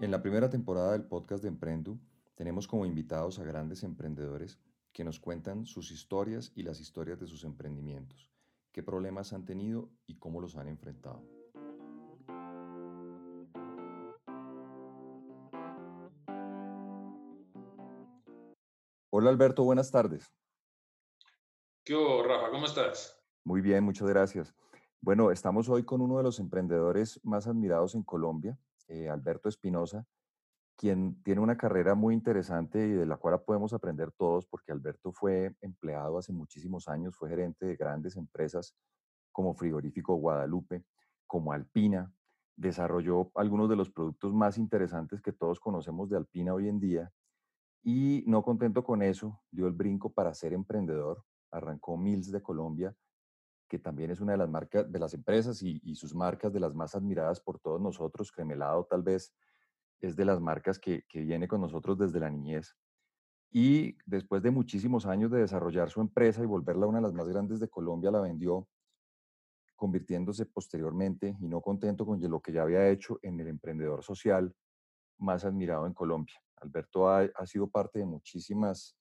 En la primera temporada del podcast de Emprendu tenemos como invitados a grandes emprendedores que nos cuentan sus historias y las historias de sus emprendimientos, qué problemas han tenido y cómo los han enfrentado. Hola Alberto, buenas tardes. ¿Qué hubo, Rafa? ¿Cómo estás? Muy bien, muchas gracias. Bueno, estamos hoy con uno de los emprendedores más admirados en Colombia, eh, Alberto Espinosa, quien tiene una carrera muy interesante y de la cual podemos aprender todos, porque Alberto fue empleado hace muchísimos años, fue gerente de grandes empresas como Frigorífico Guadalupe, como Alpina, desarrolló algunos de los productos más interesantes que todos conocemos de Alpina hoy en día y no contento con eso, dio el brinco para ser emprendedor, arrancó Mills de Colombia, que también es una de las marcas, de las empresas y, sus marcas de las más admiradas por todos nosotros. Cremelado tal vez es de las marcas que, que viene con nosotros desde la niñez. Y después de muchísimos años de desarrollar su empresa y volverla una de las más grandes de Colombia, la vendió, convirtiéndose posteriormente, y no contento con lo que ya había hecho, en el emprendedor social más admirado en Colombia. Alberto ha, ha sido parte de muchísimas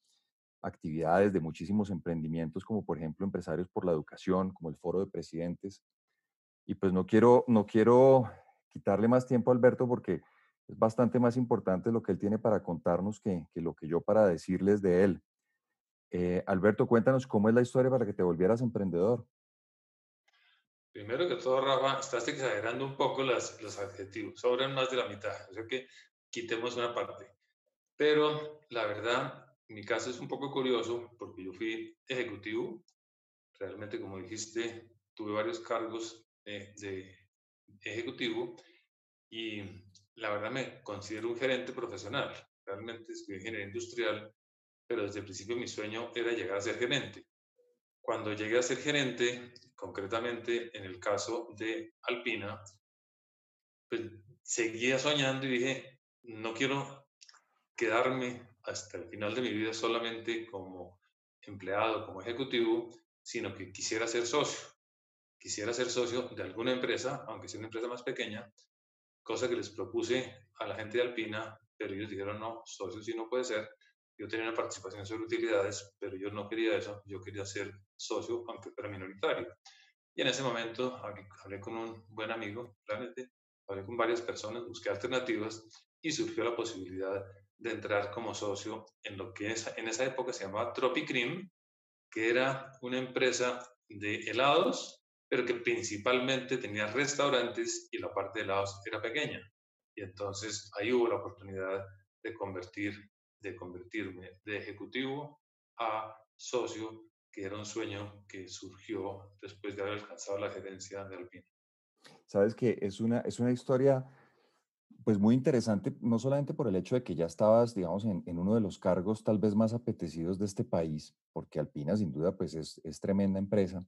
actividades de muchísimos emprendimientos, como por ejemplo Empresarios por la Educación, como el Foro de Presidentes. Y pues no quiero, no quiero quitarle más tiempo a Alberto porque es bastante más importante lo que él tiene para contarnos que, que lo que yo para decirles de él. Eh, Alberto, cuéntanos cómo es la historia para que te volvieras emprendedor. Primero que todo, Rafa, estás exagerando un poco las, los adjetivos, sobran más de la mitad, o sea que quitemos una parte. Pero la verdad, mi caso es un poco curioso porque yo fui ejecutivo, realmente como dijiste, tuve varios cargos eh, de ejecutivo y la verdad me considero un gerente profesional. Realmente estudié ingeniería industrial, pero desde el principio mi sueño era llegar a ser gerente. Cuando llegué a ser gerente, concretamente en el caso de Alpina, pues seguía soñando y dije, no quiero quedarme hasta el final de mi vida solamente como empleado, como ejecutivo, sino que quisiera ser socio. Quisiera ser socio de alguna empresa, aunque sea una empresa más pequeña, cosa que les propuse a la gente de Alpina, pero ellos dijeron no, socio sí no puede ser. Yo tenía una participación sobre utilidades, pero yo no quería eso, yo quería ser socio, aunque fuera minoritario. Y en ese momento hablé, con un buen amigo, realmente, hablé con varias personas, busqué alternativas y surgió la posibilidad de entrar como socio en lo que en esa época se llamaba Tropicrim, que era una empresa de helados, pero que principalmente tenía restaurantes y la parte de helados era pequeña. Y entonces ahí hubo la oportunidad de convertir, de convertirme de ejecutivo a socio, que era un sueño que surgió después de haber alcanzado la gerencia de Alpina. Sabes que es una, es una historia pues muy interesante, no solamente por el hecho de que ya estabas, digamos, en, uno de los cargos tal vez más apetecidos de este país, porque Alpina sin duda pues es, es, tremenda empresa,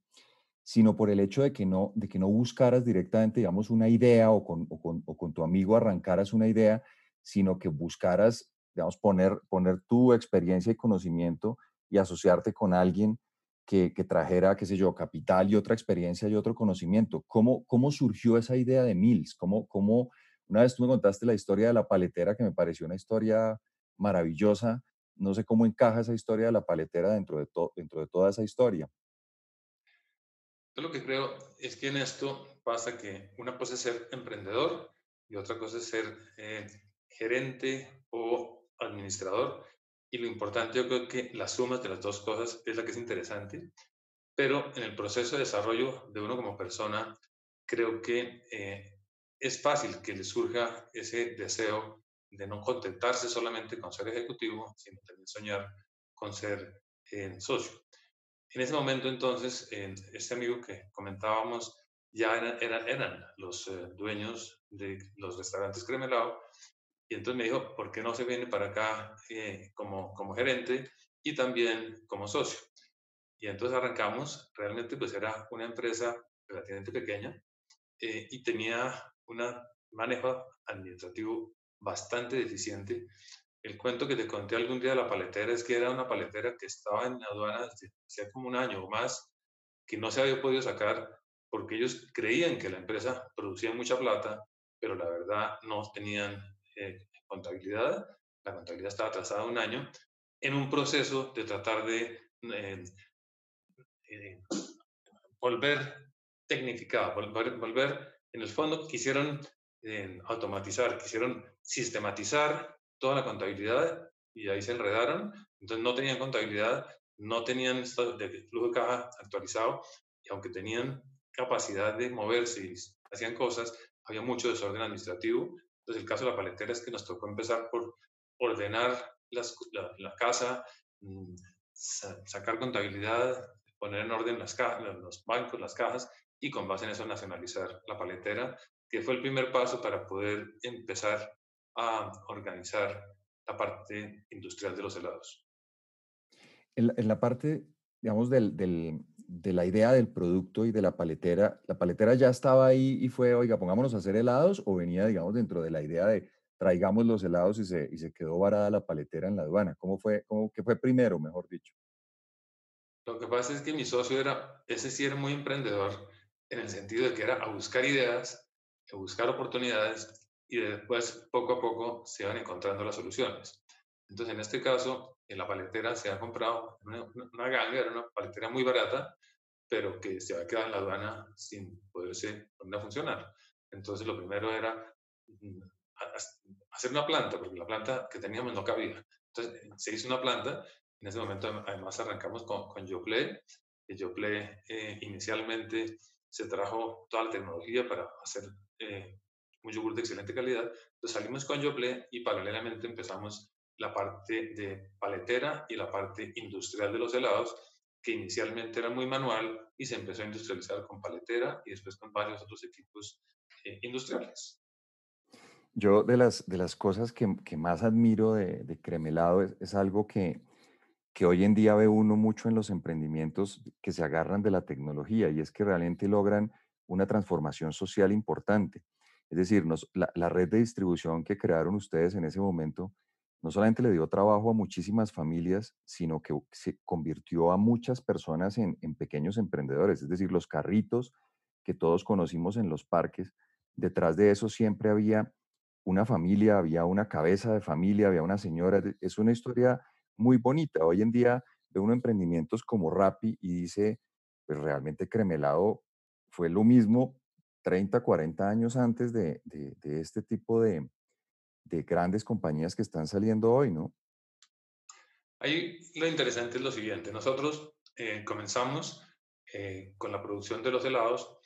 sino por el hecho de que no, de que no buscaras directamente, digamos, una idea o con, con, o con tu amigo arrancaras una idea, sino que buscaras, digamos, poner, poner tu experiencia y conocimiento y asociarte con alguien que, que, trajera, qué sé yo, capital y otra experiencia y otro conocimiento. ¿Cómo, cómo surgió esa idea de Mills? ¿Cómo, cómo, una vez tú me contaste la historia de la paletera que me pareció una historia maravillosa. No sé cómo encaja esa historia de la paletera dentro de, dentro de toda esa historia. Yo lo que creo es que en esto pasa que una cosa es ser emprendedor y otra cosa es ser eh, gerente o administrador. Y lo importante yo creo que la suma de las dos cosas es la que es interesante. Pero en el proceso de desarrollo de uno como persona, creo que eh, es fácil que le surja ese deseo de no contentarse solamente con ser ejecutivo, sino también soñar con ser eh, socio. En ese momento, entonces, este amigo que comentábamos ya eran, eran, los eh, dueños de los restaurantes Cremelao, y entonces me dijo, ¿por qué no se viene para acá eh, como, como gerente y también como socio? Y entonces arrancamos, realmente pues era una empresa relativamente pequeña y tenía un manejo administrativo bastante deficiente. El cuento que te conté algún día de la paletera es que era una paletera que estaba en aduana desde hacía como un año o más, que no se había podido sacar porque ellos creían que la empresa producía mucha plata, pero la verdad no tenían eh, contabilidad, la contabilidad estaba atrasada un año, en un proceso de tratar de eh, eh, volver tecnificado, volver, volver, en el fondo quisieron automatizar, quisieron sistematizar toda la contabilidad y ahí se enredaron, entonces no tenían contabilidad, no tenían estado de flujo de caja actualizado y aunque tenían capacidad de moverse y hacían cosas, había mucho desorden administrativo. Entonces el caso de la paletera es que nos tocó empezar por ordenar las, la, casa, mm, sacar contabilidad, poner en orden las los bancos, las cajas y con base en eso nacionalizar la paletera, que fue el primer paso para poder empezar a organizar la parte industrial de los helados. En, la parte, digamos, del, de la idea del producto y de la paletera, ¿la paletera ya estaba ahí y fue, oiga, pongámonos a hacer helados o venía, digamos, dentro de la idea de traigamos los helados y se, y se quedó varada la paletera en la aduana? ¿Cómo fue, cómo, qué fue primero, mejor dicho? Lo que pasa es que mi socio era, ese sí era muy emprendedor en el sentido de que era a buscar ideas, a buscar oportunidades y después poco a poco se iban encontrando las soluciones. Entonces, en este caso, en la paletera se ha comprado una, una ganga, era una paletera muy barata, pero que se había quedado en la aduana sin poderse poner a funcionar. Entonces, lo primero era mm, hacer una planta, porque la planta que teníamos no cabía. Entonces, se hizo una planta. En ese momento, además, arrancamos con, con Yoplait. El Yoplait eh, inicialmente se trajo toda la tecnología para hacer eh, un yogur de excelente calidad. Entonces salimos con Yoplait y paralelamente empezamos la parte de paletera y la parte industrial de los helados, que inicialmente era muy manual y se empezó a industrializar con paletera y después con varios otros equipos eh, industriales. Yo de las, de las cosas que, que más admiro de, de Cremelado es, es algo que, que hoy en día ve uno mucho en los emprendimientos que se agarran de la tecnología y es que realmente logran una transformación social importante. Es decir, la, red de distribución que crearon ustedes en ese momento no solamente le dio trabajo a muchísimas familias, sino que se convirtió a muchas personas en, en pequeños emprendedores. Es decir, los carritos que todos conocimos en los parques, detrás de eso siempre había una familia, había una cabeza de familia, había una señora. Es una historia muy bonita. Hoy en día ve uno emprendimientos como Rappi y dice, pues realmente Cremelado fue lo mismo 30, 40 años antes de, este tipo de, grandes compañías que están saliendo hoy, ¿no? Ahí lo interesante es lo siguiente. Nosotros eh, comenzamos eh, con la producción de los helados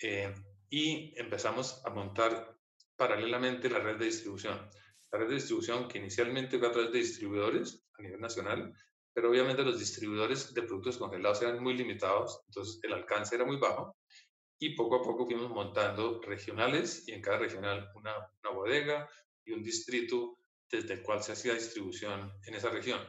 eh, y empezamos a montar paralelamente la red de distribución. La red de distribución que inicialmente fue a través de distribuidores a nivel nacional, pero obviamente los distribuidores de productos congelados eran muy limitados, entonces el alcance era muy bajo y poco a poco fuimos montando regionales y en cada regional una, una bodega y un distrito desde el cual se hacía distribución en esa región.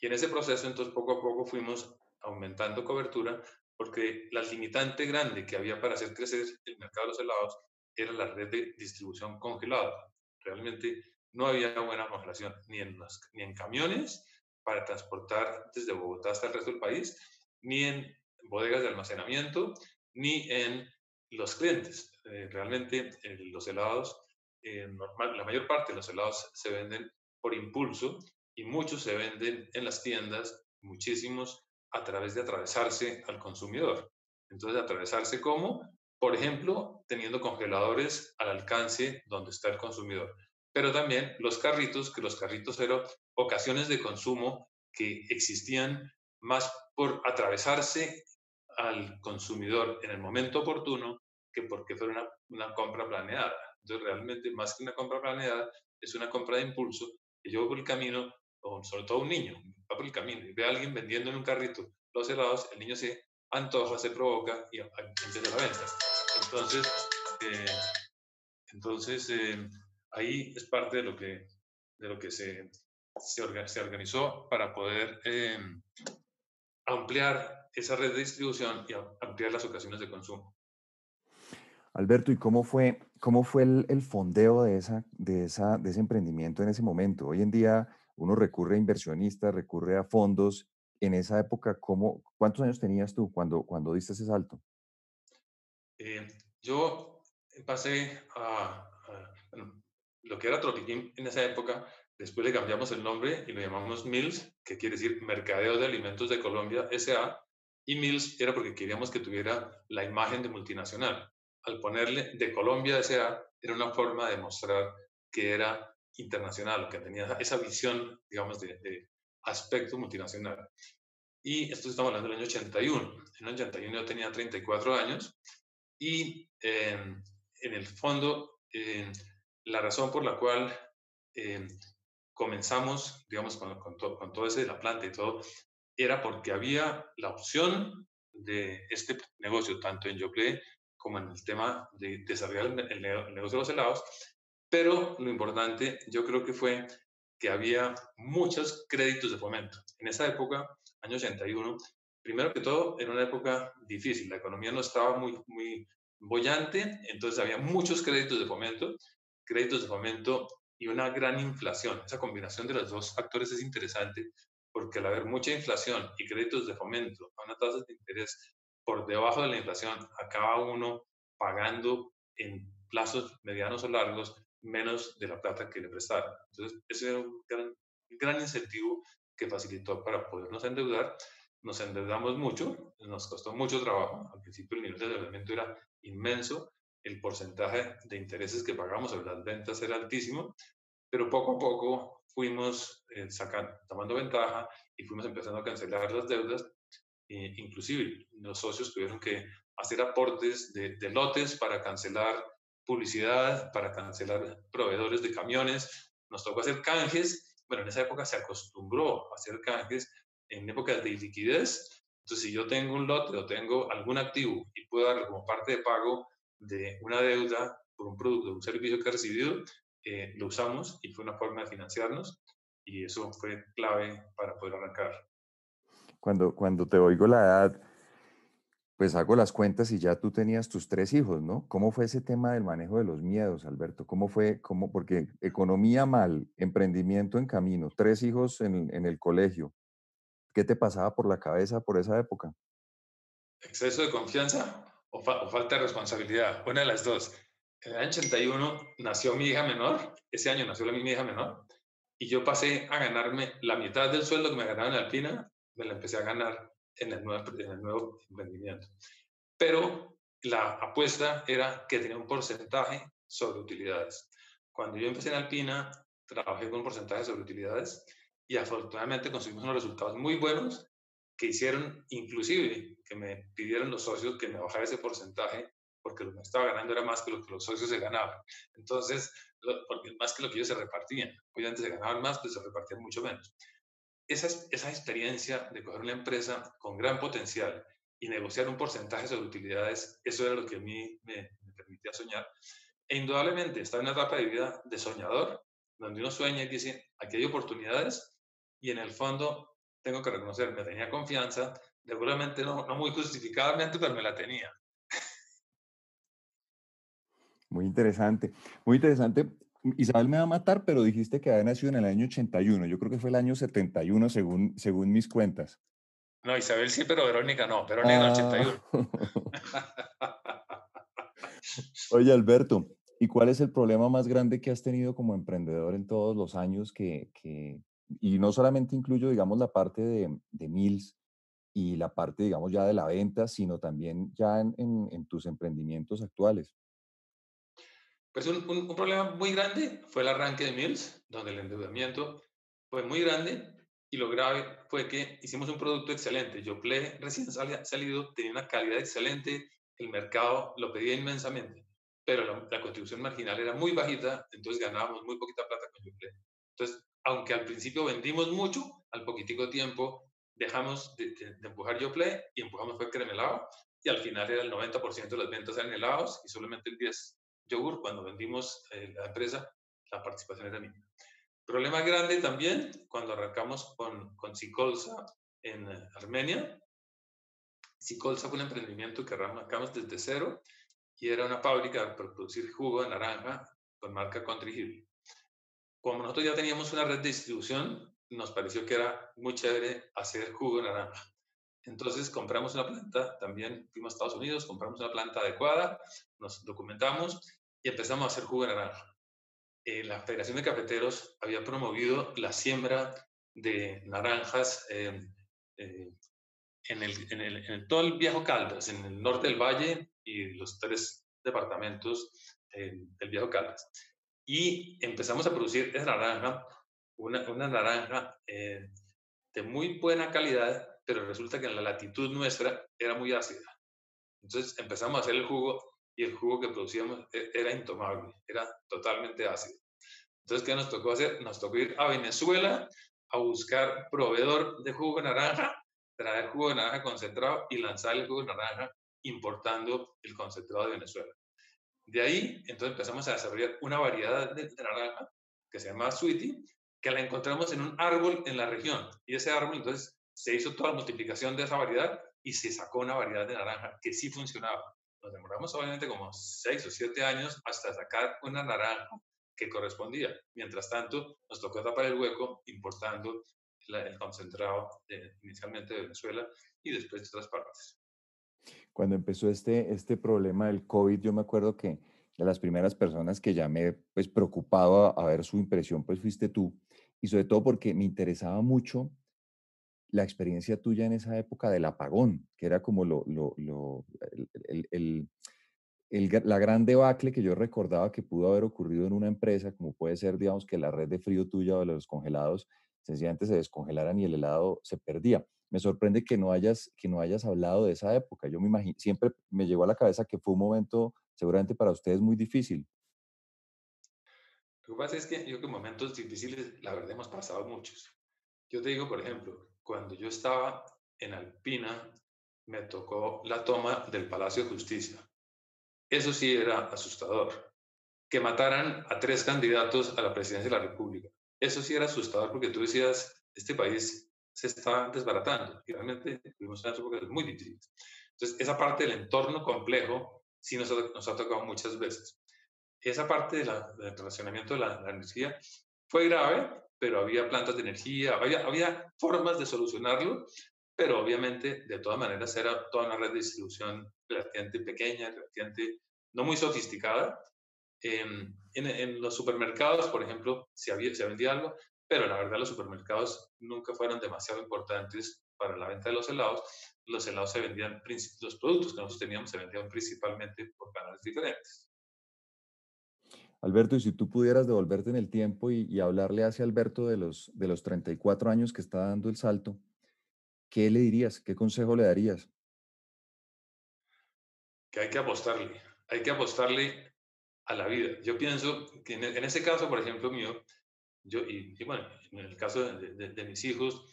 Y en ese proceso, entonces, poco a poco fuimos aumentando cobertura porque la limitante grande que había para hacer crecer el mercado de los helados era la red de distribución congelada. Realmente no había buena congelación ni en, ni en camiones para transportar desde Bogotá hasta el resto del país, ni en bodegas de almacenamiento, ni en los clientes. Eh, realmente eh, los helados, eh, normal, la mayor parte de los helados se venden por impulso y muchos se venden en las tiendas, muchísimos a través de atravesarse al consumidor. Entonces, atravesarse como, por ejemplo, teniendo congeladores al alcance donde está el consumidor. Pero también los carritos, que los carritos eran ocasiones de consumo que existían más por atravesarse al consumidor en el momento oportuno que porque fuera una, compra planeada. Entonces, realmente, más que una compra planeada, es una compra de impulso que yo por el camino, o sobre todo un niño, va por el camino y ve a alguien vendiendo en un carrito los helados, el niño se antoja, se provoca y empieza la venta. Entonces, eh, entonces eh, ahí es parte de lo que, de lo que se, se, organizó para poder eh, ampliar esa red de distribución y ampliar las ocasiones de consumo. Alberto, ¿y cómo fue, cómo fue el, fondeo de, esa, de, esa, de ese emprendimiento en ese momento? Hoy en día uno recurre a inversionistas, recurre a fondos. En esa época, ¿cómo, ¿cuántos años tenías tú cuando, cuando diste ese salto? Eh, yo pasé a, lo que era Tropiquín en esa época, después le cambiamos el nombre y lo llamamos Mills, que quiere decir Mercadeo de Alimentos de Colombia SA, y Mills era porque queríamos que tuviera la imagen de multinacional. Al ponerle de Colombia SA, era una forma de mostrar que era internacional, que tenía esa visión, digamos, de, aspecto multinacional. Y esto estamos hablando del año 81. En el 81 yo tenía 34 años y em, en el fondo em, la razón por la cual em, comenzamos, digamos, con, con, con, todo ese de la planta y todo, era porque había la opción de este negocio, tanto en Yoplait como en el tema de desarrollar el, negocio de los helados, pero lo importante yo creo que fue que había muchos créditos de fomento. En esa época, año 81, primero que todo, era una época difícil, la economía no estaba muy, muy bollante, entonces había muchos créditos de fomento, créditos de fomento y una gran inflación. Esa combinación de los dos factores es interesante porque al haber mucha inflación y créditos de fomento a una tasa de interés por debajo de la inflación, acaba uno pagando en plazos medianos o largos menos de la plata que le prestaron. Entonces, ese era un gran, gran incentivo que facilitó para podernos endeudar. Nos endeudamos mucho, nos costó mucho trabajo. Al principio el nivel de endeudamiento era inmenso, el porcentaje de intereses que pagamos sobre las ventas era altísimo, pero poco a poco fuimos eh, sacando, tomando ventaja y fuimos empezando a cancelar las deudas. E inclusive los socios tuvieron que hacer aportes de, de lotes para cancelar publicidad, para cancelar proveedores de camiones. Nos tocó hacer canjes. Bueno, en esa época se acostumbró a hacer canjes en épocas de liquidez. Entonces, si yo tengo un lote o tengo algún activo y puedo darle como parte de pago de una deuda por un producto, un servicio que he recibido, eh, lo usamos y fue una forma de financiarnos y eso fue clave para poder arrancar. Cuando, cuando te oigo la edad, pues hago las cuentas y ya tú tenías tus tres hijos, ¿no? ¿Cómo fue ese tema del manejo de los miedos, Alberto? ¿Cómo fue? Cómo, porque economía mal, emprendimiento en camino, tres hijos en, en el colegio. ¿Qué te pasaba por la cabeza por esa época? ¿Exceso de confianza o, falta de responsabilidad? Una de las dos. En el año 81 nació mi hija menor, ese año nació mi hija menor, y yo pasé a ganarme la mitad del sueldo que me ganaba en Alpina, me la empecé a ganar en el nuevo, en el nuevo emprendimiento. Pero la apuesta era que tenía un porcentaje sobre utilidades. Cuando yo empecé en Alpina, trabajé con un porcentaje sobre utilidades y afortunadamente conseguimos unos resultados muy buenos que hicieron inclusive que me pidieron los socios que me bajara ese porcentaje porque lo que estaba ganando era más que lo que los socios se ganaban. Entonces, porque más que lo que ellos se repartían. Obviamente se ganaban más, pero se repartían mucho menos. Esa, esa experiencia de coger una empresa con gran potencial y negociar un porcentaje sobre utilidades, eso era lo que a mí me, permitía soñar. E indudablemente estaba en una etapa de vida de soñador, donde uno sueña y dice, aquí hay oportunidades, y en el fondo tengo que reconocer, me tenía confianza, seguramente no, no muy justificadamente, pero me la tenía. Muy interesante, muy interesante. Isabel me va a matar, pero dijiste que había nacido en el año 81. Yo creo que fue el año 71 según, según mis cuentas. No, Isabel sí, pero Verónica no. Verónica en el 81. Oye, Alberto, ¿y cuál es el problema más grande que has tenido como emprendedor en todos los años que, que y no solamente incluyo, digamos, la parte de, de Mills y la parte, digamos, ya de la venta, sino también ya en, en, en tus emprendimientos actuales? Pues un, un, problema muy grande fue el arranque de Mills, donde el endeudamiento fue muy grande y lo grave fue que hicimos un producto excelente. Yo Play recién salido tenía una calidad excelente, el mercado lo pedía inmensamente, pero la, la contribución marginal era muy bajita, entonces ganábamos muy poquita plata con Yoplait. Entonces, aunque al principio vendimos mucho, al poquitico tiempo dejamos de, de, de empujar y empujamos fue Cremelado y al final era el 90% de las ventas eran helados y solamente el 10 yogur, cuando vendimos eh, la empresa, la participación era mínima. Problema grande también cuando arrancamos con, con Sicolsa en eh, Armenia. Sicolsa fue un emprendimiento que arrancamos desde cero y era una fábrica para producir jugo de naranja con marca Country Hill. Como nosotros ya teníamos una red de distribución, nos pareció que era muy chévere hacer jugo de naranja. Entonces compramos una planta, también fuimos a Estados Unidos, compramos una planta adecuada, nos documentamos y empezamos a hacer jugo de naranja. eh, la Federación de Cafeteros había promovido la siembra de naranjas eh, en, el, en, todo el Viejo Caldas, en el norte del valle y los tres departamentos del Viejo Caldas. Y empezamos a producir esa naranja, una, una naranja de muy buena calidad, pero resulta que en la latitud nuestra era muy ácida. Entonces empezamos a hacer el jugo y el jugo que producíamos e, era intomable, era totalmente ácido. Entonces, ¿qué nos tocó hacer? Nos tocó ir a Venezuela a buscar proveedor de jugo de naranja, traer jugo de naranja concentrado y lanzar el jugo de naranja importando el concentrado de Venezuela. De ahí, entonces empezamos a desarrollar una variedad de, de naranja que se llama Sweetie, que la encontramos en un árbol en la región. Y ese árbol, entonces, se hizo toda la multiplicación de esa variedad y se sacó una variedad de naranja que sí funcionaba. Nos demoramos obviamente como seis o siete años hasta sacar una naranja que correspondía. Mientras tanto, nos tocó tapar el hueco importando el concentrado inicialmente de Venezuela y después de otras partes. Cuando empezó este, este problema del COVID, yo me acuerdo que de las primeras personas que llamé, pues preocupado a, ver su impresión, pues fuiste tú. Y sobre todo porque me interesaba mucho la experiencia tuya en esa época del apagón, que era como lo, lo, lo el, el, el, la gran debacle que yo recordaba que pudo haber ocurrido en una empresa, como puede ser, digamos, que la red de frío tuya o los congelados sencillamente se descongelaran y el helado se perdía. Me sorprende que no hayas, que no hayas hablado de esa época. Yo me imagino, siempre me llegó a la cabeza que fue un momento seguramente para ustedes muy difícil. Lo que pasa es que yo que momentos difíciles, la verdad, hemos pasado muchos. Yo te digo, por ejemplo, cuando yo estaba en Alpina, me tocó la toma del Palacio de Justicia. Eso sí era asustador. Que mataran a tres candidatos a la presidencia de la República. Eso sí era asustador porque tú decías, este país se está desbaratando. Y realmente tuvimos unas épocas muy difíciles. Entonces, esa parte del entorno complejo sí nos ha, tocado muchas veces. Esa parte del relacionamiento de la, la energía fue grave pero había plantas de energía, había, había formas de solucionarlo, pero obviamente de todas maneras era toda una red de distribución relativamente pequeña, relativamente no muy sofisticada. En, en, los supermercados, por ejemplo, se, había, se vendía algo, pero la verdad los supermercados nunca fueron demasiado importantes para la venta de los helados. Los helados se vendían, los productos que nosotros teníamos se vendían principalmente por canales diferentes. Alberto, y si tú pudieras devolverte en el tiempo y, hablarle hacia Alberto de los, de los 34 años que está dando el salto, ¿qué le dirías? ¿Qué consejo le darías? Que hay que apostarle, hay que apostarle a la vida. Yo pienso que en, ese caso, por ejemplo, mío, yo, y, bueno, en el caso de, mis hijos,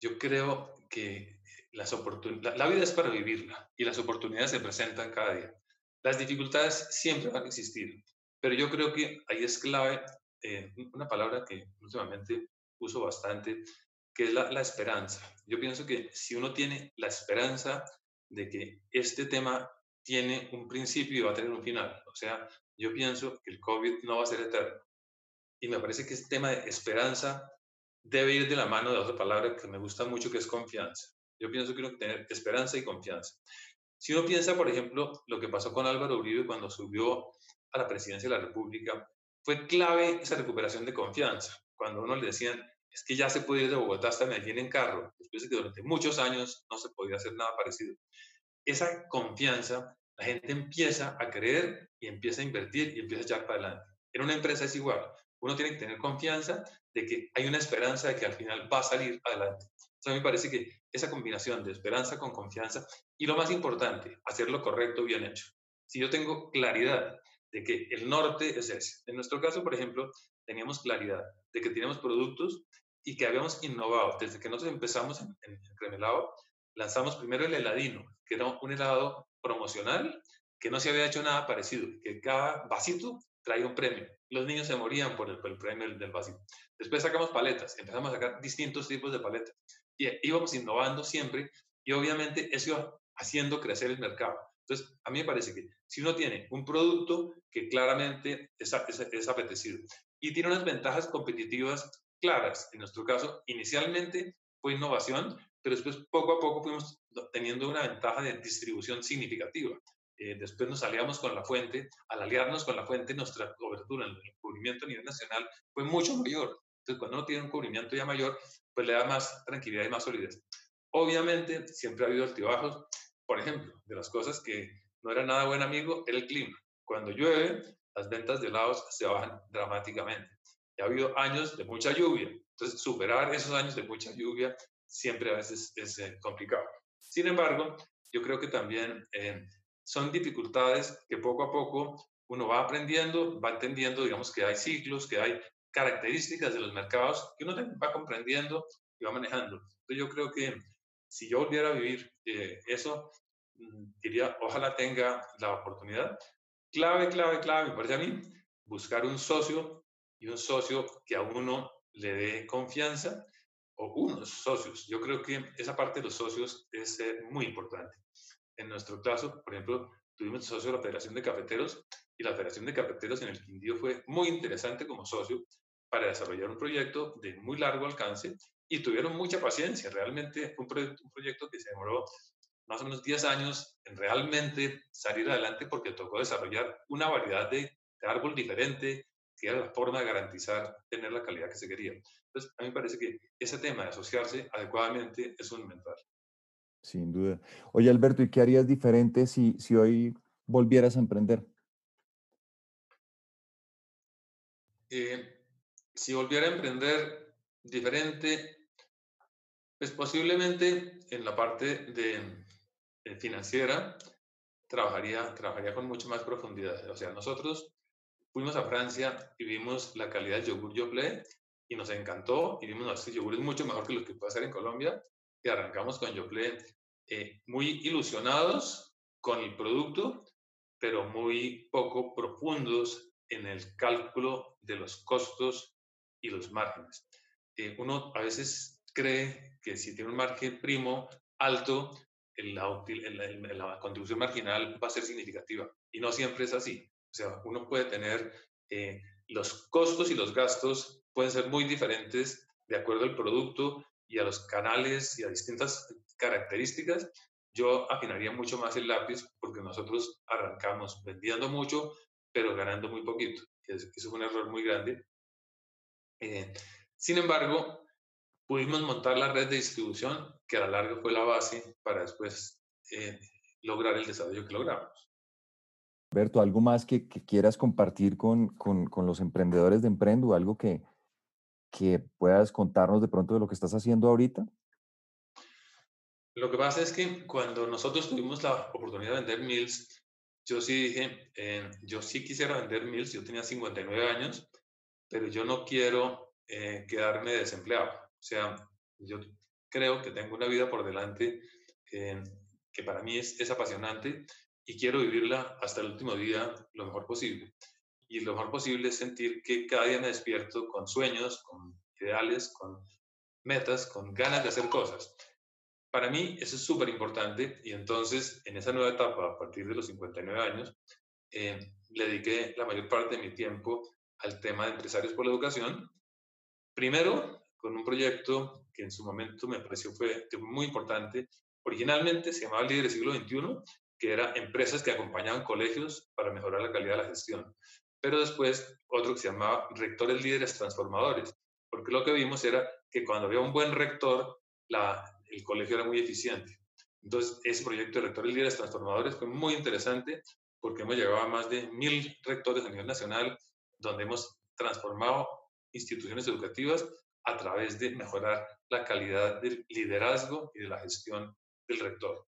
yo creo que las oportunidades, la, la vida es para vivirla y las oportunidades se presentan cada día. Las dificultades siempre van a existir, pero yo creo que ahí es clave eh, una palabra que últimamente uso bastante, que es la, la, esperanza. Yo pienso que si uno tiene la esperanza de que este tema tiene un principio y va a tener un final, o sea, yo pienso que el COVID no va a ser eterno. Y me parece que este tema de esperanza debe ir de la mano de otra palabra que me gusta mucho, que es confianza. Yo pienso que uno que tener esperanza y confianza. Si uno piensa, por ejemplo, lo que pasó con Álvaro Uribe cuando subió a la presidencia de la República, fue clave esa recuperación de confianza. Cuando uno le decían, es que ya se puede ir de Bogotá hasta Medellín en carro, después de que durante muchos años no se podía hacer nada parecido. Esa confianza, la gente empieza a creer y empieza a invertir y empieza a echar para adelante. En una empresa es igual. Uno tiene que tener confianza de que hay una esperanza de que al final va a salir adelante. Entonces, a mí me parece que esa combinación de esperanza con confianza y lo más importante, hacer lo correcto bien hecho. Si yo tengo claridad de que el norte es ese. En nuestro caso, por ejemplo, teníamos claridad de que teníamos productos y que habíamos innovado. Desde que nosotros empezamos en, en Cremelado, lanzamos primero el heladino, que era un helado promocional que no se había hecho nada parecido, que cada vasito traía un premio. Los niños se morían por el, premio del, vasito. Después sacamos paletas, empezamos a sacar distintos tipos de paletas y íbamos innovando siempre y obviamente eso iba haciendo crecer el mercado. Entonces, a mí me parece que si uno tiene un producto que claramente es, es, apetecido y tiene unas ventajas competitivas claras, en nuestro caso, inicialmente fue innovación, pero después poco a poco fuimos teniendo una ventaja de distribución significativa. eh, después nos aliamos con la fuente, al aliarnos con la fuente, nuestra cobertura, el cubrimiento a nivel nacional fue mucho mayor. Entonces, cuando uno tiene un cubrimiento ya mayor, pues le da más tranquilidad y más solidez. Obviamente, siempre ha habido altibajos. Por ejemplo, de las cosas que no era nada buen amigo, el clima. Cuando llueve, las ventas de helados se bajan dramáticamente. Y ha habido años de mucha lluvia. Entonces, superar esos años de mucha lluvia siempre a veces es eh, complicado. Sin embargo, yo creo que también eh, son dificultades que poco a poco uno va aprendiendo, va entendiendo, digamos, que hay ciclos, que hay características de los mercados que uno va comprendiendo y va manejando. Entonces yo creo que si yo volviera a vivir eh, eso, mm, diría, ojalá tenga la oportunidad. Clave, clave, clave, me parece a mí, buscar un socio y un socio que a uno le dé confianza o unos socios. Yo creo que esa parte de los socios es eh, muy importante. En nuestro caso, por ejemplo, tuvimos socio de la Federación de Cafeteros y la Federación de Cafeteros en el Quindío fue muy interesante como socio para desarrollar un proyecto de muy largo alcance y tuvieron mucha paciencia. Realmente fue un proyecto, un proyecto que se demoró más o menos 10 años en realmente salir adelante porque tocó desarrollar una variedad de, de árbol diferente, que era la forma de garantizar tener la calidad que se quería. Entonces, a mí me parece que ese tema de asociarse adecuadamente es fundamental. Sin duda. Oye, Alberto, ¿y qué harías diferente si, si hoy volvieras a emprender? Eh, si volviera a emprender diferente, pues posiblemente en la parte de, de financiera trabajaría, trabajaría con mucho más profundidad. O sea, nosotros fuimos a Francia y vimos la calidad del yogur Yoplait y nos encantó y vimos, este yogur es mucho mejor que lo que puede hacer en Colombia y arrancamos con Yoplait eh, muy ilusionados con el producto, pero muy poco profundos en el cálculo de los costos y los márgenes. Eh, uno a veces cree que si tiene un margen primo alto, la, contribución marginal va a ser significativa y no siempre es así. O sea, uno puede tener eh, los costos y los gastos pueden ser muy diferentes de acuerdo al producto y a los canales y a distintas características. Yo afinaría mucho más el lápiz porque nosotros arrancamos vendiendo mucho, pero ganando muy poquito. Eso es un error muy grande. Eh, sin embargo, pudimos montar la red de distribución que a la larga fue la base para después eh, lograr el desarrollo que logramos. Alberto, ¿algo más que, quieras compartir con, los emprendedores de Emprendo? ¿Algo que, que puedas contarnos de pronto de lo que estás haciendo ahorita? Lo que pasa es que cuando nosotros tuvimos la oportunidad de vender Mills, yo sí dije, eh, yo sí quisiera vender Mills, yo tenía 59 años, pero yo no quiero eh, quedarme desempleado. O sea, yo creo que tengo una vida por delante eh, que para mí es, es apasionante y quiero vivirla hasta el último día lo mejor posible. Y lo mejor posible es sentir que cada día me despierto con sueños, con ideales, con metas, con ganas de hacer cosas. Para mí eso es súper importante y entonces en esa nueva etapa, a partir de los 59 años, eh, le dediqué la mayor parte de mi tiempo al tema de empresarios por la educación. Primero, con un proyecto que en su momento me pareció fue muy importante. Originalmente se llamaba Líderes Siglo XXI que era empresas que acompañaban colegios para mejorar la calidad de la gestión. Pero después otro que se llamaba Rectores Líderes Transformadores, porque lo que vimos era que cuando había un buen rector, el colegio era muy eficiente. Entonces, ese proyecto de Rectores Líderes Transformadores fue muy interesante porque hemos llegado a más de mil rectores a nivel nacional, donde hemos transformado instituciones educativas a través de mejorar la calidad del liderazgo y de la gestión del rector.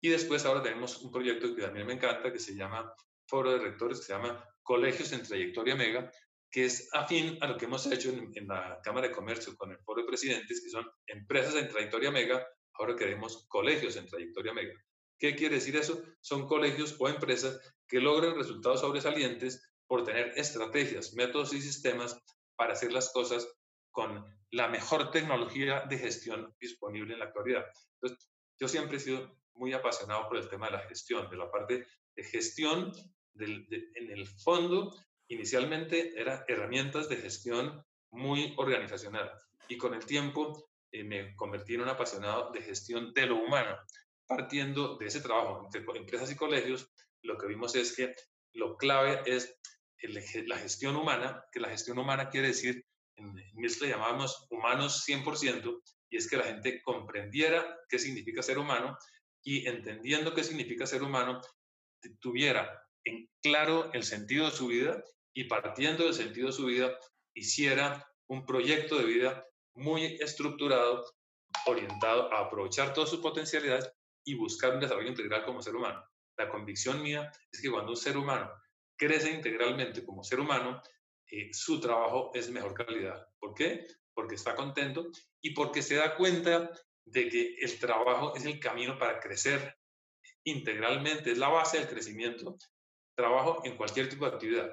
Y después ahora tenemos un proyecto que también me encanta, que se llama Foro de Rectores, que se llama Colegios en Trayectoria Mega, que es afín a lo que hemos hecho en, la Cámara de Comercio con el Foro de Presidentes, que son empresas en trayectoria mega, ahora queremos colegios en trayectoria mega. ¿Qué quiere decir eso? Son colegios o empresas que logran resultados sobresalientes por tener estrategias, métodos y sistemas para hacer las cosas con la mejor tecnología de gestión disponible en la actualidad. Entonces, yo siempre he sido muy apasionado por el tema de la gestión, de la parte de gestión. en el fondo, inicialmente era herramientas de gestión muy organizacional y con el tiempo eh, me convertí en un apasionado de gestión de lo humano, partiendo de ese trabajo entre empresas y colegios lo que vimos es que lo clave es la gestión humana, que la gestión humana quiere decir, en MILS le llamábamos humanos 100%, y es que la gente comprendiera qué significa ser humano y entendiendo qué significa ser humano, tuviera en claro el sentido de su vida y partiendo del sentido de su vida, hiciera un proyecto de vida muy estructurado, orientado a aprovechar todas sus potencialidades y buscar un desarrollo integral como ser humano. La convicción mía es que cuando un ser humano crece integralmente como ser humano, eh, su trabajo es mejor calidad. ¿Por qué? Porque está contento y porque se da cuenta de que el trabajo es el camino para crecer integralmente, es la base del crecimiento. Trabajo en cualquier tipo de actividad.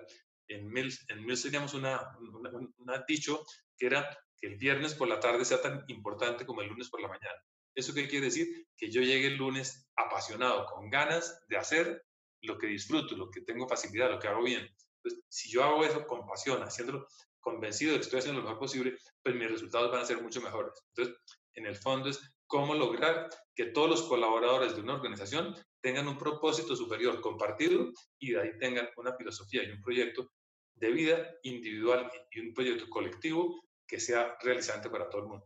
En Mills, en Mills teníamos una, un dicho que era que el viernes por la tarde sea tan importante como el lunes por la mañana. ¿Eso qué quiere decir? Que yo llegue el lunes apasionado, con ganas de hacer lo que disfruto, lo que tengo facilidad, lo que hago bien. Entonces, si yo hago eso con pasión, haciéndolo convencido de que estoy haciendo lo mejor posible, pues mis resultados van a ser mucho mejores. Entonces, en el fondo es cómo lograr que todos los colaboradores de una organización tengan un propósito superior compartido y de ahí tengan una filosofía y un proyecto de vida individual y un proyecto colectivo que sea realizante para todo el mundo.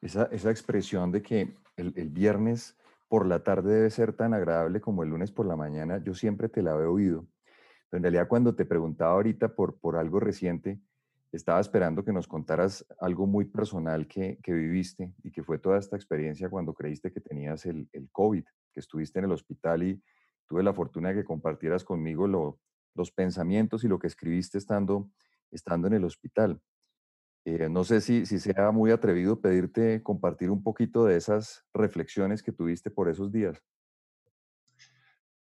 Esa, esa expresión de que el, el, viernes por la tarde debe ser tan agradable como el lunes por la mañana, yo siempre te la he oído. Pero en realidad cuando te preguntaba ahorita por, por algo reciente, estaba esperando que nos contaras algo muy personal que, viviste y que fue toda esta experiencia cuando creíste que tenías el, COVID, que estuviste en el hospital y tuve la fortuna de que compartieras conmigo lo, los pensamientos y lo que escribiste estando, estando en el hospital. Eh, no sé si, si sea muy atrevido pedirte compartir un poquito de esas reflexiones que tuviste por esos días.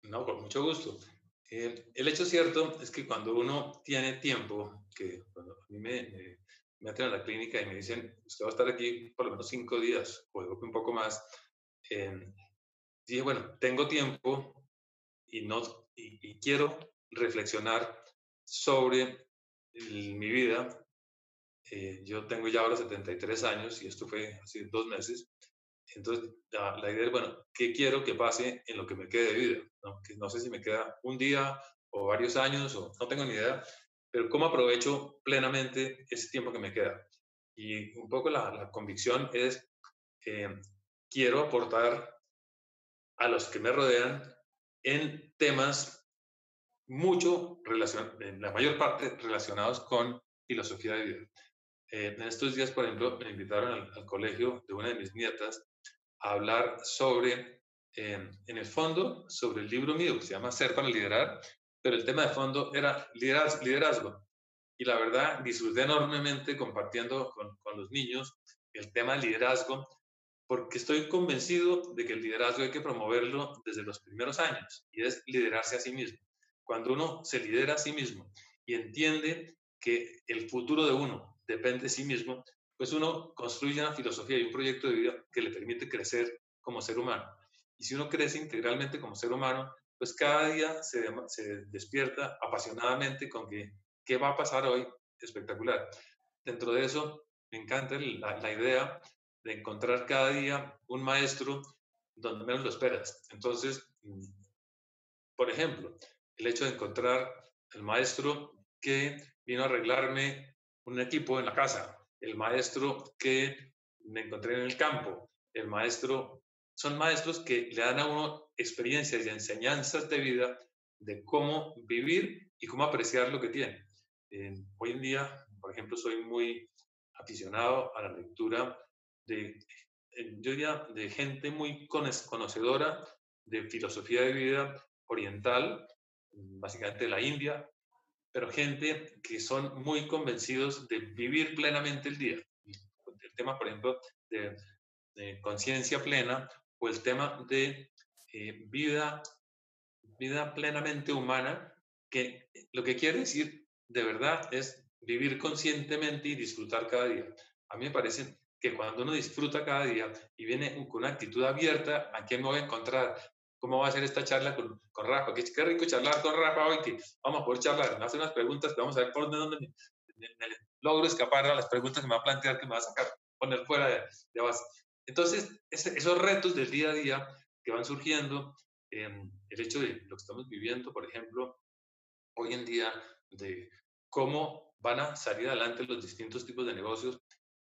No, con mucho gusto. Eh, el hecho cierto es que cuando uno tiene tiempo, que cuando a mí me, me, me a la clínica y me dicen, usted va a estar aquí por lo menos cinco días o un poco más, eh, dije, bueno, tengo tiempo y, no, y, y quiero reflexionar sobre mi vida eh, yo tengo ya ahora 73 años y esto fue hace dos meses. Entonces, la, idea es, bueno, ¿qué quiero que pase en lo que me quede de vida? ¿no? Que no sé si me queda un día o varios años o no tengo ni idea, pero ¿cómo aprovecho plenamente ese tiempo que me queda? Y un poco la, la convicción es, quiero aportar a los que me rodean en temas mucho, en la mayor parte relacionados con filosofía de vida. Eh, en estos días, por ejemplo, me invitaron al, colegio de una de mis nietas a hablar sobre, em, en el fondo, sobre el libro mío que se llama Ser para Liderar, pero el tema de fondo era liderazgo. Y la verdad, disfruté enormemente compartiendo con, con los niños el tema del liderazgo, porque estoy convencido de que el liderazgo hay que promoverlo desde los primeros años, y es liderarse a sí mismo. Cuando uno se lidera a sí mismo y entiende que el futuro de uno depende de sí mismo, pues uno construye una filosofía y un proyecto de vida que le permite crecer como ser humano. Y si uno crece integralmente como ser humano, pues cada día se, se despierta apasionadamente con que, ¿qué va a pasar hoy? Espectacular. Dentro de eso, me encanta la, la idea de encontrar cada día un maestro donde menos lo esperas. Entonces, mm, por ejemplo, el hecho de encontrar el maestro que vino a arreglarme un equipo en la casa, el maestro que me encontré en el campo, el maestro, son maestros que le dan a uno experiencias y enseñanzas de vida de cómo vivir y cómo apreciar lo que tiene. hoy en día, por ejemplo, soy muy aficionado a la lectura de, yo diría, de gente muy conocedora de filosofía de vida oriental, básicamente de la India, pero gente que son muy convencidos de vivir plenamente el día. El tema, por ejemplo, de, conciencia plena o el tema de eh, vida, vida plenamente humana, que lo que quiere decir de verdad es vivir conscientemente y disfrutar cada día. A mí me parece que cuando uno disfruta cada día y viene con una actitud abierta, ¿a qué me voy a encontrar? Cómo va a ser esta charla con, con Rafa. Qué, qué, rico charlar con Rafa hoy, que vamos a poder charlar, me hace unas preguntas que vamos a ver por dónde me, logro escapar a las preguntas que me va a plantear, que me va a sacar, poner fuera de, de base. Entonces, esos retos del día a día que van surgiendo, em, el hecho de lo que estamos viviendo, por ejemplo, hoy en día, de cómo van a salir adelante los distintos tipos de negocios.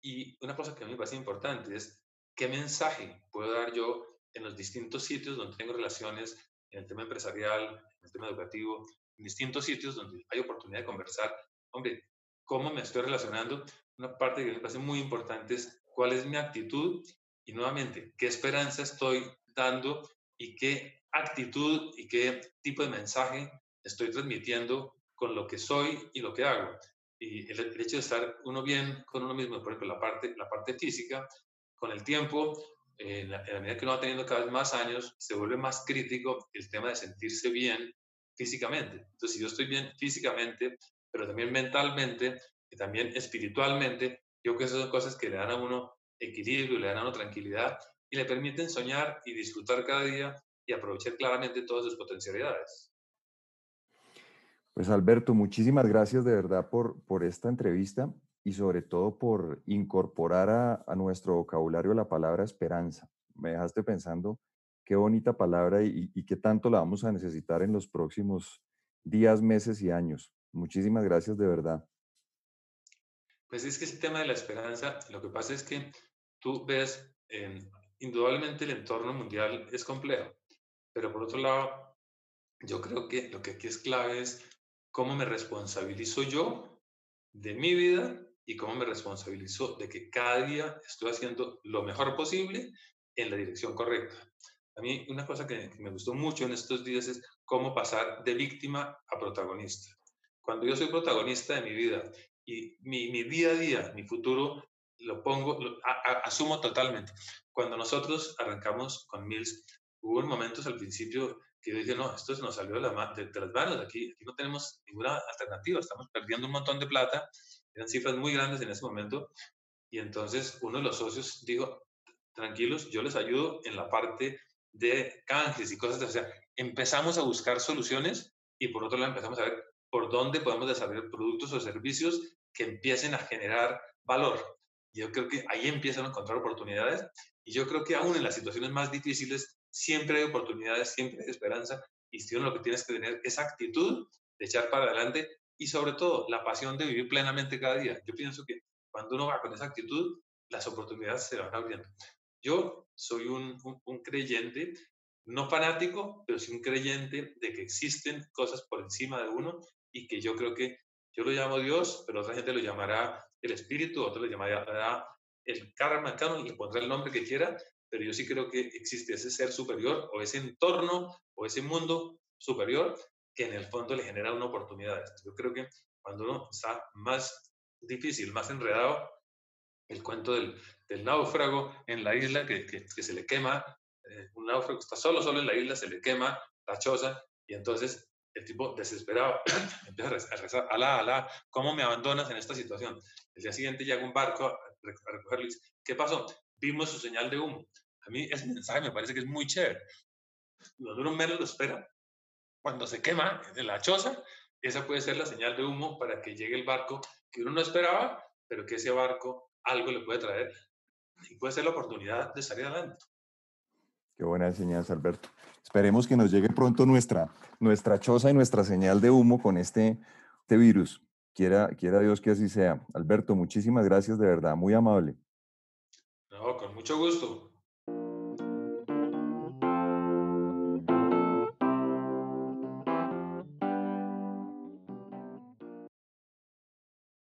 Y una cosa que a mí me parece importante es qué mensaje puedo dar yo en los distintos sitios donde tengo relaciones, en el tema empresarial, en el tema educativo, en distintos sitios donde hay oportunidad de conversar. Hombre, ¿cómo me estoy relacionando? Una parte que me parece muy importante es cuál es mi actitud y nuevamente, qué esperanza estoy dando y qué actitud y qué tipo de mensaje estoy transmitiendo con lo que soy y lo que hago. Y el, hecho de estar uno bien con uno mismo, por ejemplo, la parte, la parte física, con el tiempo, en la, medida que uno va teniendo cada vez más años, se vuelve más crítico el tema de sentirse bien físicamente. Entonces, si yo estoy bien físicamente, pero también mentalmente y también espiritualmente, yo creo que esas son cosas que le dan a uno equilibrio, le dan a uno tranquilidad y le permiten soñar y disfrutar cada día y aprovechar claramente todas sus potencialidades. Pues Alberto, muchísimas gracias de verdad por, por esta entrevista y sobre todo por incorporar a, nuestro vocabulario la palabra esperanza. Me dejaste pensando qué bonita palabra y, y, qué tanto la vamos a necesitar en los próximos días, meses y años. Muchísimas gracias de verdad. Pues es que ese tema de la esperanza, lo que pasa es que tú ves, indudablemente el entorno mundial es complejo, pero por otro lado, yo creo que lo que aquí es clave es cómo me responsabilizo yo de mi vida y cómo me responsabilizo de que cada día estoy haciendo lo mejor posible en la dirección correcta. A mí una cosa que, me gustó mucho en estos días es cómo pasar de víctima a protagonista. Cuando yo soy protagonista de mi vida y mi, mi día a día, mi futuro, lo pongo, lo, asumo totalmente. Cuando nosotros arrancamos con Mills, hubo momentos al principio que dije, no, esto se nos salió de, la, de, las manos, aquí, aquí no tenemos ninguna alternativa, estamos perdiendo un montón de plata, eran cifras muy grandes en ese momento, y entonces uno de los socios dijo, tranquilos, yo les ayudo en la parte de canjes y cosas de, o sea, empezamos a buscar soluciones y por otro lado empezamos a ver por dónde podemos desarrollar productos o servicios que empiecen a generar valor. Yo creo que ahí empiezan a encontrar oportunidades y yo creo que aún en las situaciones más difíciles siempre hay oportunidades, siempre hay esperanza y uno lo que tienes que tener es actitud de echar para adelante y sobre todo la pasión de vivir plenamente cada día. Yo pienso que cuando uno va con esa actitud, las oportunidades se van abriendo. Yo soy un, creyente, no fanático, pero sí un creyente de que existen cosas por encima de uno y que yo creo que yo lo llamo Dios, pero otra gente lo llamará el espíritu, otro lo llamará el karma, karma, le pondrá el nombre que quiera, pero yo sí creo que existe ese ser superior o ese entorno o ese mundo superior que en el fondo le genera una oportunidad. Yo creo que cuando uno está más difícil, más enredado, el cuento del, del náufrago en la isla que, se le quema, eh, un náufrago está solo, solo en la isla, se le quema la choza y entonces el tipo desesperado empieza a rezar, alá, alá, ¿cómo me abandonas en esta situación? El día siguiente llega un barco a recogerlo y dice, ¿qué pasó? Vimos su señal de humo. A mí ese mensaje me parece que es muy chévere. Cuando uno menos lo espera, cuando se quema en la choza, esa puede ser la señal de humo para que llegue el barco que uno no esperaba, pero que ese barco algo le puede traer y puede ser la oportunidad de salir adelante. Qué buena enseñanza, Alberto. Esperemos que nos llegue pronto nuestra, nuestra choza y nuestra señal de humo con este, este virus. Quiera, quiera Dios que así sea. Alberto, muchísimas gracias de verdad, muy amable. No, con mucho gusto.